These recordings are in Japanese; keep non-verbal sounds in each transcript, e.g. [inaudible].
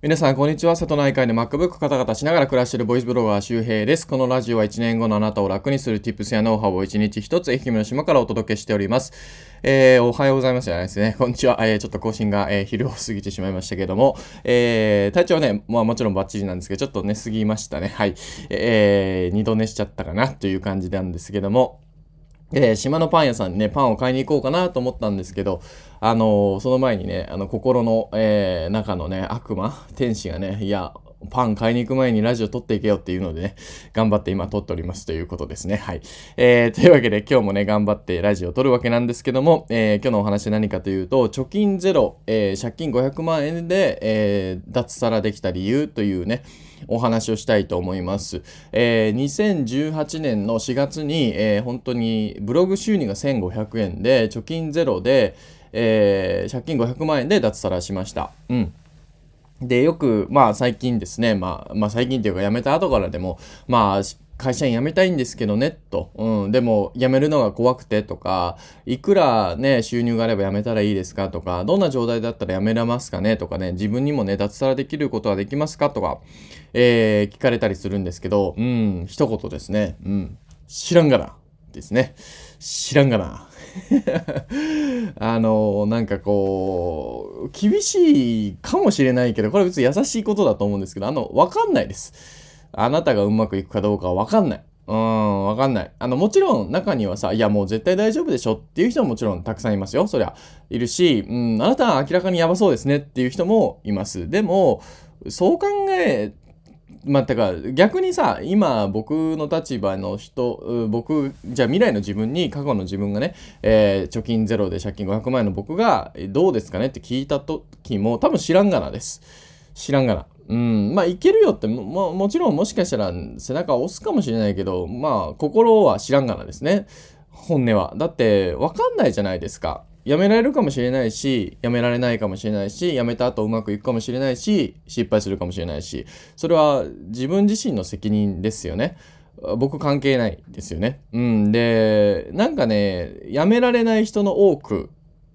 皆さん、こんにちは。瀬戸内海で MacBook カタカタしながら暮らしているボイスブロガー周平です。このラジオは1年後のあなたを楽にする Tips やノウハウを1日1つ愛媛の島からお届けしております。えー、おはようございますじゃないですね。こんにちは。えー、ちょっと更新が、えー、昼を過ぎてしまいましたけども、えー、体調はね、まあもちろんバッチリなんですけど、ちょっと寝すぎましたね。はい。えー、二度寝しちゃったかなという感じなんですけども、え、島のパン屋さんにね、パンを買いに行こうかなと思ったんですけど、あのー、その前にね、あの、心の、えー、中のね、悪魔、天使がね、いや、パン買いに行く前にラジオ撮っていけよっていうのでね、頑張って今撮っておりますということですね。はい。えー、というわけで今日もね、頑張ってラジオ撮るわけなんですけども、えー、今日のお話何かというと、貯金ゼロ、えー、借金500万円で、えー、脱サラできた理由というね、お話をしたいと思います。えー、2018年の4月に、えー、本当にブログ収入が1500円で、貯金ゼロで、えー、借金500万円で脱サラしました。うん。で、よく、まあ最近ですね、まあ、まあ最近っていうか辞めた後からでも、まあ、会社員辞めたいんですけどね、と。うん。でも、辞めるのが怖くてとか、いくらね、収入があれば辞めたらいいですかとか、どんな状態だったら辞めれますかねとかね、自分にもね、脱サラできることはできますかとか、えー、聞かれたりするんですけど、うん、一言ですね。うん。知らんがな。ですね。知らんがな。[laughs] あのなんかこう厳しいかもしれないけどこれ別に優しいことだと思うんですけどあの分かんないですあなたがうまくいくかどうかは分かんないうん、わかんない。あの、もちろん中にはさ、いやもう絶対大丈夫でしょっていう人ももちろんたくさんいますよ。そりゃ、いるし、うん、あなたは明らかにやばそうですねっていう人もいます。でも、そう考えまあ、てか逆にさ今僕の立場の人僕じゃあ未来の自分に過去の自分がね、えー、貯金ゼロで借金500万円の僕がどうですかねって聞いた時も多分知らんがなです。知らんがな。うん。まあいけるよってももちろんもしかしたら背中を押すかもしれないけどまあ心は知らんがなですね。本音は。だって分かんないじゃないですか。辞められるかもしれないし、辞められないかもしれないし、辞めた後うまくいくかもしれないし、失敗するかもしれないし、それは自分自身の責任ですよね。僕関係ないですよね。うん。で、なんかね、辞められない人の多く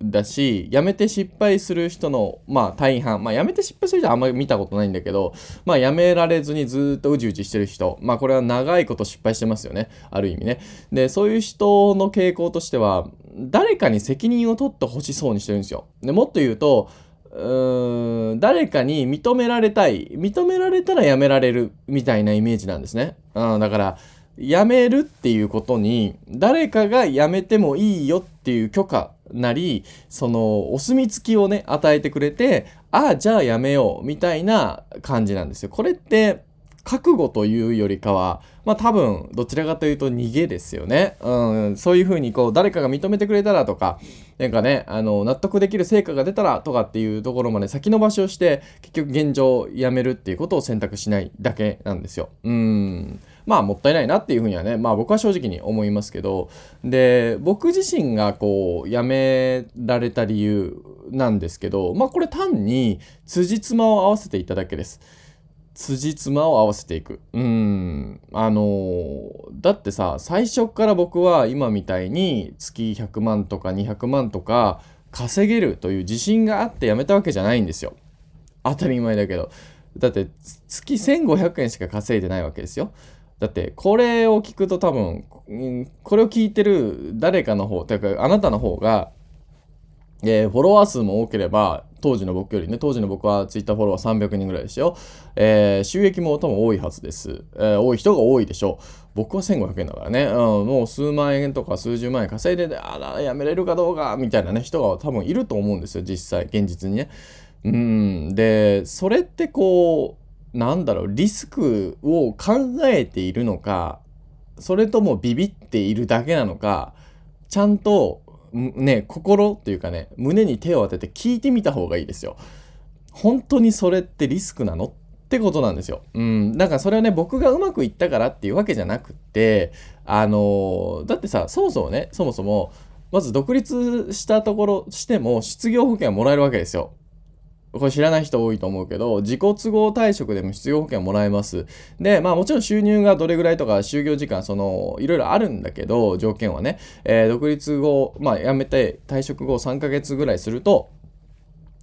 だし、辞めて失敗する人の、まあ大半、まあ辞めて失敗する人はあんまり見たことないんだけど、まあ辞められずにずっとうじうじしてる人、まあこれは長いこと失敗してますよね。ある意味ね。で、そういう人の傾向としては、誰かに責任を取ってほしそうにしてるんですよ。でもっと言うと、うーん、誰かに認められたい。認められたら辞められるみたいなイメージなんですね。うん、だから、辞めるっていうことに、誰かが辞めてもいいよっていう許可なり、その、お墨付きをね、与えてくれて、ああ、じゃあ辞めよう、みたいな感じなんですよ。これって、覚悟というよりかは、まあ多分、どちらかというと逃げですよね。うん、そういうふうにこう、誰かが認めてくれたらとか、なんかね、あの、納得できる成果が出たらとかっていうところまで先延ばしをして、結局現状をやめるっていうことを選択しないだけなんですよ。うん。まあもったいないなっていうふうにはね、まあ僕は正直に思いますけど、で、僕自身がこう、辞められた理由なんですけど、まあこれ単に辻褄を合わせていただけです。辻褄を合わせていく。うん。あのー、だってさ、最初から僕は今みたいに月100万とか200万とか稼げるという自信があって辞めたわけじゃないんですよ。当たり前だけど。だって月1500円しか稼いでないわけですよ。だってこれを聞くと多分、これを聞いてる誰かの方、というかあなたの方が、えー、フォロワー数も多ければ、当時の僕よりね、当時の僕は Twitter フォロワー300人ぐらいですよ。えー、収益も多分多いはずです。えー、多い人が多いでしょう。僕は1500円だからね、うん、もう数万円とか数十万円稼いで、あら、やめれるかどうか、みたいなね、人が多分いると思うんですよ、実際、現実にね。うん、で、それってこう、なんだろう、リスクを考えているのか、それともビビっているだけなのか、ちゃんとね、心っていうかね、胸に手を当てて聞いてみた方がいいですよ。本当にそれってリスクなの？ってことなんですよ。うん。だからそれはね、僕がうまくいったからっていうわけじゃなくって、あの、だってさ、そもそもね、そもそも、まず独立したところしても失業保険はもらえるわけですよ。これ知らない人多いと思うけど、自己都合退職でも失業保険もらえます。で、まあもちろん収入がどれぐらいとか、就業時間、その、いろいろあるんだけど、条件はね、えー、独立後、まあ辞めて退職後3ヶ月ぐらいすると、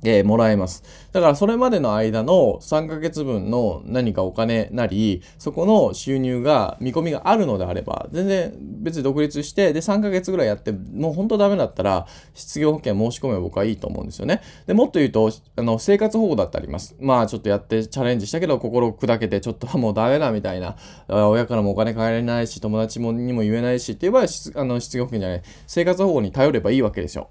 えー、もらえます。だからそれまでの間の3ヶ月分の何かお金なり、そこの収入が、見込みがあるのであれば、全然別に独立して、で3ヶ月ぐらいやって、もう本当ダメだったら、失業保険申し込めば僕はいいと思うんですよね。で、もっと言うと、あの、生活保護だってあります。まあちょっとやってチャレンジしたけど、心砕けてちょっと [laughs] もうダメだみたいな、親からもお金借りれないし、友達もにも言えないしっていう場合は、あの、失業保険じゃない、生活保護に頼ればいいわけですよ。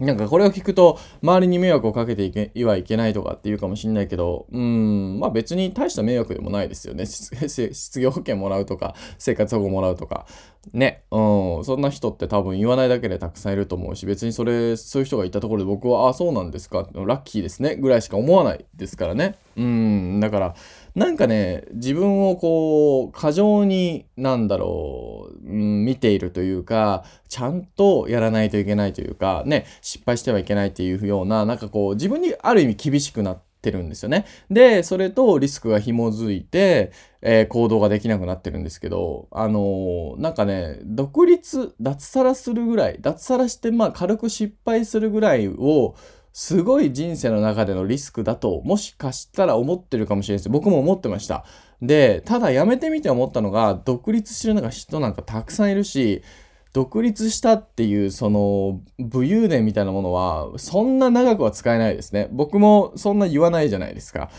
なんかこれを聞くと、周りに迷惑をかけていけはいけないとかって言うかもしんないけど、うん、まあ別に大した迷惑でもないですよね。[laughs] 失業保険もらうとか、生活保護もらうとか。ね、うん、そんな人って多分言わないだけでたくさんいると思うし、別にそれ、そういう人がいたところで僕は、ああ、そうなんですか、ラッキーですね、ぐらいしか思わないですからね。うん、だから、なんかね、自分をこう、過剰に、なんだろう、うん、見ているというか、ちゃんとやらないといけないというか、ね、失敗してはいけないっていうような、なんかこう、自分にある意味厳しくなって、るんですよね。で、それとリスクが紐づいて、えー、行動ができなくなってるんですけど、あのー、なんかね、独立、脱サラするぐらい、脱サラして、まあ軽く失敗するぐらいを、すごい人生の中でのリスクだと、もしかしたら思ってるかもしれないです。僕も思ってました。で、ただ辞めてみて思ったのが、独立してるのが人なんかたくさんいるし、独立したっていうその武勇伝みたいなものはそんな長くは使えないですね。僕もそんな言わないじゃないですか。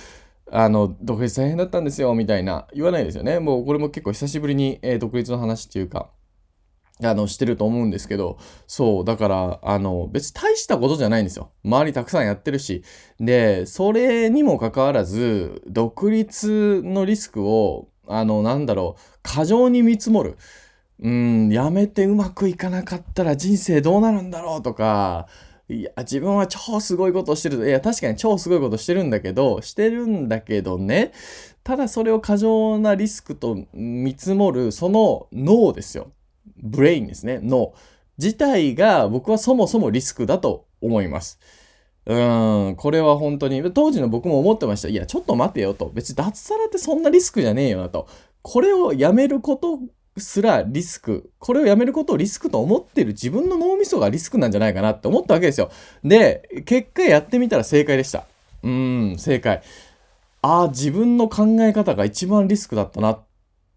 あの、独立大変だったんですよみたいな言わないですよね。もうこれも結構久しぶりに、えー、独立の話っていうか、あの、してると思うんですけど、そう、だから、あの、別に大したことじゃないんですよ。周りたくさんやってるし。で、それにもかかわらず、独立のリスクを、あの、なんだろう、過剰に見積もる。うん、やめてうまくいかなかったら人生どうなるんだろうとか、いや、自分は超すごいことしてる。いや、確かに超すごいことしてるんだけど、してるんだけどね。ただそれを過剰なリスクと見積もる、その脳ですよ。ブレインですね。脳。自体が僕はそもそもリスクだと思います。うーん、これは本当に、当時の僕も思ってました。いや、ちょっと待てよと。別に脱サラってそんなリスクじゃねえよなと。これをやめることすらリスク、これをやめることをリスクと思ってる自分の脳みそがリスクなんじゃないかなって思ったわけですよ。で、結果やってみたら正解でした。うーん、正解。ああ、自分の考え方が一番リスクだったなっ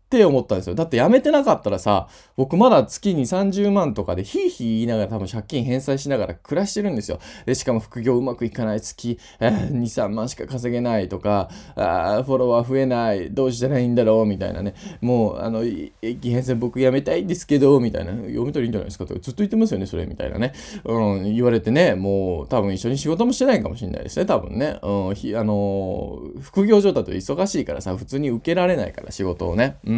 って思ったんですよ。だって辞めてなかったらさ、僕まだ月に30万とかでヒーヒー言いながら多分借金返済しながら暮らしてるんですよ。で、しかも副業うまくいかない月、えー、2、3万しか稼げないとか、あフォロワー増えない、どうしたらいいんだろうみたいなね。もう、あの、駅返済僕辞めたいんですけど、みたいな。読めたらいいんじゃないですかとかずっと言ってますよね、それ、みたいなね。うん、言われてね、もう多分一緒に仕事もしてないかもしれないですね、多分ね。うん、あの副業上だと忙しいからさ、普通に受けられないから仕事をね。うん。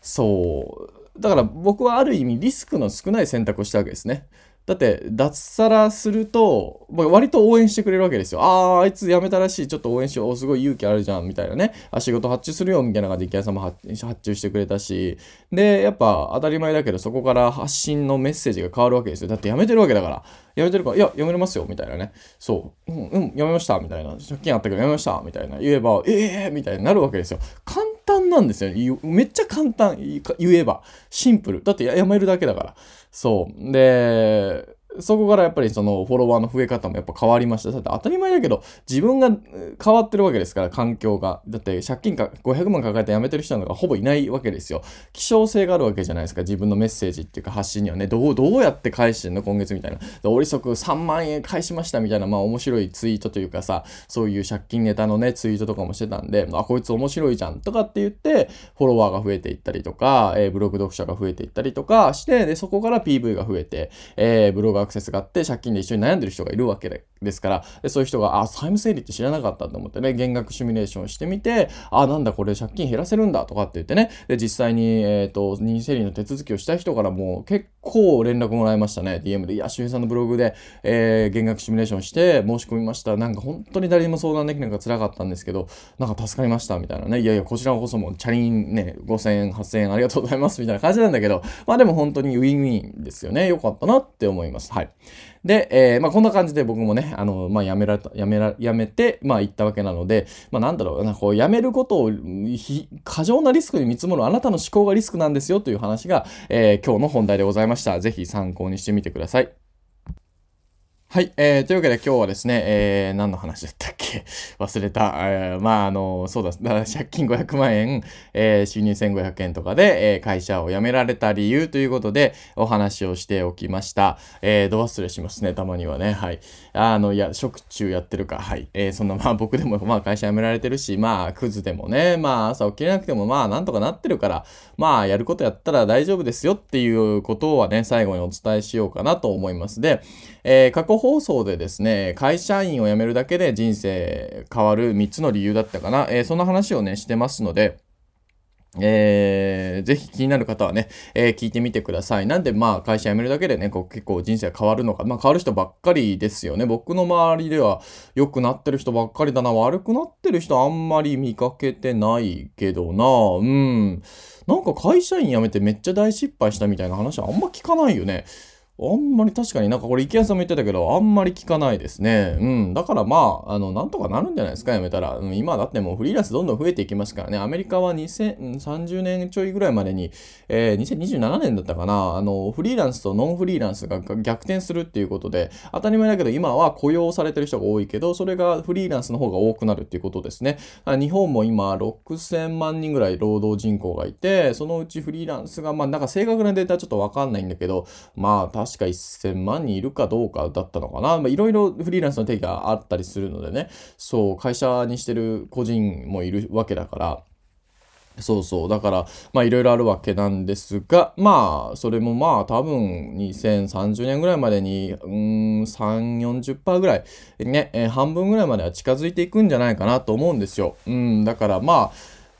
そう。だから僕はある意味リスクの少ない選択をしたわけですね。だって、脱サラすると、割と応援してくれるわけですよ。ああ、あいつ辞めたらしい、ちょっと応援しよう、すごい勇気あるじゃん、みたいなね。あ、仕事発注するよ、みたいな感じで、池谷さんも発注してくれたし。で、やっぱ当たり前だけど、そこから発信のメッセージが変わるわけですよ。だって辞めてるわけだから。辞めてるから、いや、辞めれますよ、みたいなね。そう、うん、うん、辞めました、みたいな。借金あったけど辞めました、みたいな。言えば、ええー、みたいになるわけですよ。簡単なんですよね。めっちゃ簡単、言えば。シンプル。だってやめるだけだから。そう。で、そこからやっぱりそのフォロワーの増え方もやっぱ変わりました。だって当たり前だけど、自分が変わってるわけですから、環境が。だって借金か500万抱えて辞めてる人なんかほぼいないわけですよ。希少性があるわけじゃないですか。自分のメッセージっていうか発信にはね、どう、どうやって返してんの？今月みたいな。折り即3万円返しましたみたいな、まあ面白いツイートというかさ、そういう借金ネタのね、ツイートとかもしてたんで、あ、こいつ面白いじゃんとかって言って、フォロワーが増えていったりとか、えー、ブログ読者が増えていったりとかして、で、そこから PV が増えて、えー、ブログアクセスがあって借金で一緒に悩んでる人がいるわけでですからそういう人があ債務整理って知らなかったと思ってね減額シミュレーションしてみてあなんだこれ借金減らせるんだとかって言ってねで実際に、えーと、任意整理の手続きをした人からも結構連絡もらいましたね DM で。いや周平さんのブログで、えー、減額シミュレーションして申し込みました。なんか本当に誰にも相談できないから辛かったんですけどなんか助かりましたみたいなね。いやいやこちらこそもチャリンね5000円8000円ありがとうございますみたいな感じなんだけどまあでも本当にウィンウィンですよね。よかったなって思います。はい。で、えー、まあ、こんな感じで僕もね、あの、まあ、やめられた、やめら、やめて、まあ、行ったわけなので、まあ、なんだろうな、こう、やめることを、過剰なリスクに見積もるあなたの思考がリスクなんですよという話が、えー、今日の本題でございました。ぜひ参考にしてみてください。はい、えー、というわけで今日はですね、えー、何の話だったっけ？[laughs] 忘れた。えー、まあ、あの、そうだ、だ借金500万円、えー、収入1500円とかで、えー、会社を辞められた理由ということでお話をしておきました。えー、ど忘れしますね、たまにはね。はい。あの、いや、食中やってるか。はい。えー、そんな、まあ僕でも、まあ会社辞められてるし、まあ、クズでもね、まあ朝起きれなくても、まあなんとかなってるから、まあやることやったら大丈夫ですよっていうことはね、最後にお伝えしようかなと思います。で、えー、過去放送でですね、会社員を辞めるだけで人生変わる3つの理由だったかな、えー、その話をね、してますので、えー、ぜひ気になる方はね、えー、聞いてみてください。なんでまあ会社辞めるだけでね、こう結構人生変わるのか。まあ変わる人ばっかりですよね。僕の周りでは良くなってる人ばっかりだな。悪くなってる人あんまり見かけてないけどな。うん。なんか会社員辞めてめっちゃ大失敗したみたいな話あんま聞かないよね。あんまり確かになんかこれ池谷さんも言ってたけど、あんまり聞かないですね。うん。だからまあ、あの、なんとかなるんじゃないですか、やめたら。うん、今だってもうフリーランスどんどん増えていきますからね。アメリカは2030年ちょいぐらいまでに、えー、2027年だったかな。あの、フリーランスとノンフリーランスが逆転するっていうことで、当たり前だけど今は雇用されてる人が多いけど、それがフリーランスの方が多くなるっていうことですね。日本も今6000万人ぐらい労働人口がいて、そのうちフリーランスが、まあなんか正確なデータはちょっとわかんないんだけど、まあ確か1000万人いるかどうかだったのかな。いろいろフリーランスの定義があったりするのでね、そう、会社にしてる個人もいるわけだから、そうそう。だから、まあいろいろあるわけなんですが、まあ、それもまあ多分2030年ぐらいまでに、うん、3、40%ぐらい、ね、半分ぐらいまでは近づいていくんじゃないかなと思うんですよ。うん、だからまあ、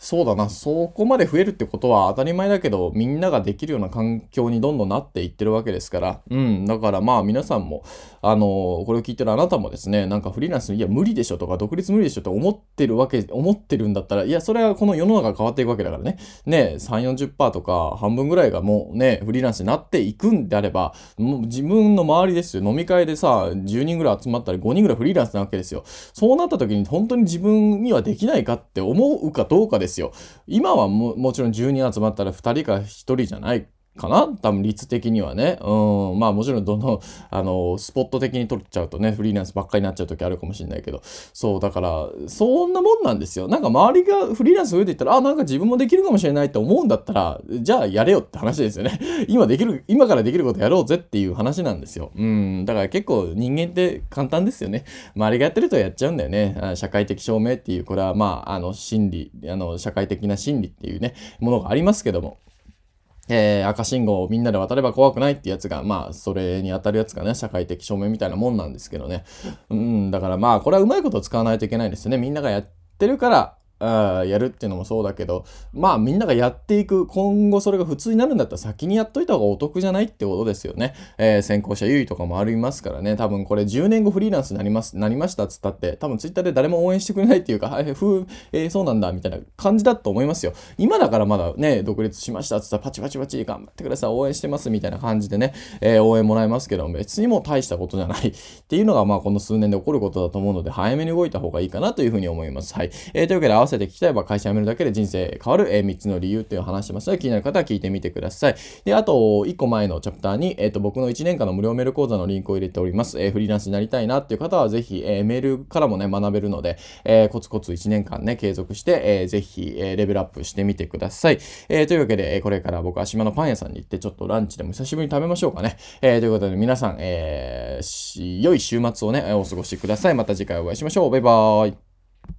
そうだな、そこまで増えるってことは当たり前だけど、みんなができるような環境にどんどんなっていってるわけですから。うん。だからまあ皆さんも、あの、これを聞いてるあなたもですね、なんかフリーランス、いや無理でしょとか、独立無理でしょと思ってるわけ、思ってるんだったら、いや、それはこの世の中が変わっていくわけだからね。ね、3、40%とか半分ぐらいがもうね、フリーランスになっていくんであれば、もう自分の周りですよ。飲み会でさ、10人ぐらい集まったら5人ぐらいフリーランスなわけですよ。そうなった時に本当に自分にはできないかって思うかどうかですよ。今はももちろん10人集まったら2人か1人じゃないかな？多分率的にはね。うん。まあもちろんどの、あの、スポット的に取っちゃうとね、フリーランスばっかりになっちゃう時あるかもしれないけど。そう、だから、そんなもんなんですよ。なんか周りがフリーランス増えていったら、あ、なんか自分もできるかもしれないって思うんだったら、じゃあやれよって話ですよね。[laughs] 今できる、今からできることやろうぜっていう話なんですよ。うん。だから結構人間って簡単ですよね。周りがやってるとやっちゃうんだよね。社会的証明っていう、これはまあ、あの、心理、あの、社会的な心理っていうね、ものがありますけども。えー、赤信号をみんなで渡れば怖くないってやつが、まあ、それに当たるやつがね、社会的証明みたいなもんなんですけどね。うん、だからまあ、これはうまいこと使わないといけないですよね。みんながやってるから、あやるっていうのもそうだけど、まあみんながやっていく、今後それが普通になるんだったら先にやっといた方がお得じゃないってことですよね。えー、先行者優位とかもありますからね、多分これ10年後フリーランスになります、なりましたっつったって、多分ツイッターで誰も応援してくれないっていうか、はい、ふえー、そうなんだみたいな感じだと思いますよ。今だからまだね、独立しましたっつったらパチパチパチ頑張ってください、応援してますみたいな感じでね、えー、応援もらえますけど、別にもう大したことじゃないっていうのがまあこの数年で起こることだと思うので、早めに動いた方がいいかなというふうに思います。はい。えー、というわけで合わせて聞きたいば会社辞めるだけで人生変わる、えー、3つの理由っていう話しますので、気になる方は聞いてみてください。で、あと、1個前のチャプターに、えっ、ー、と、僕の1年間の無料メール講座のリンクを入れております。えー、フリーランスになりたいなっていう方は、ぜひ、えー、メールからもね、学べるので、えー、コツコツ1年間ね、継続して、えー、ぜひ、えー、レベルアップしてみてください。えー、というわけで、えー、これから僕は島のパン屋さんに行って、ちょっとランチでも久しぶりに食べましょうかね。えー、ということで、皆さん、えー、良い週末をね、お過ごしください。また次回お会いしましょう。バイバーイ。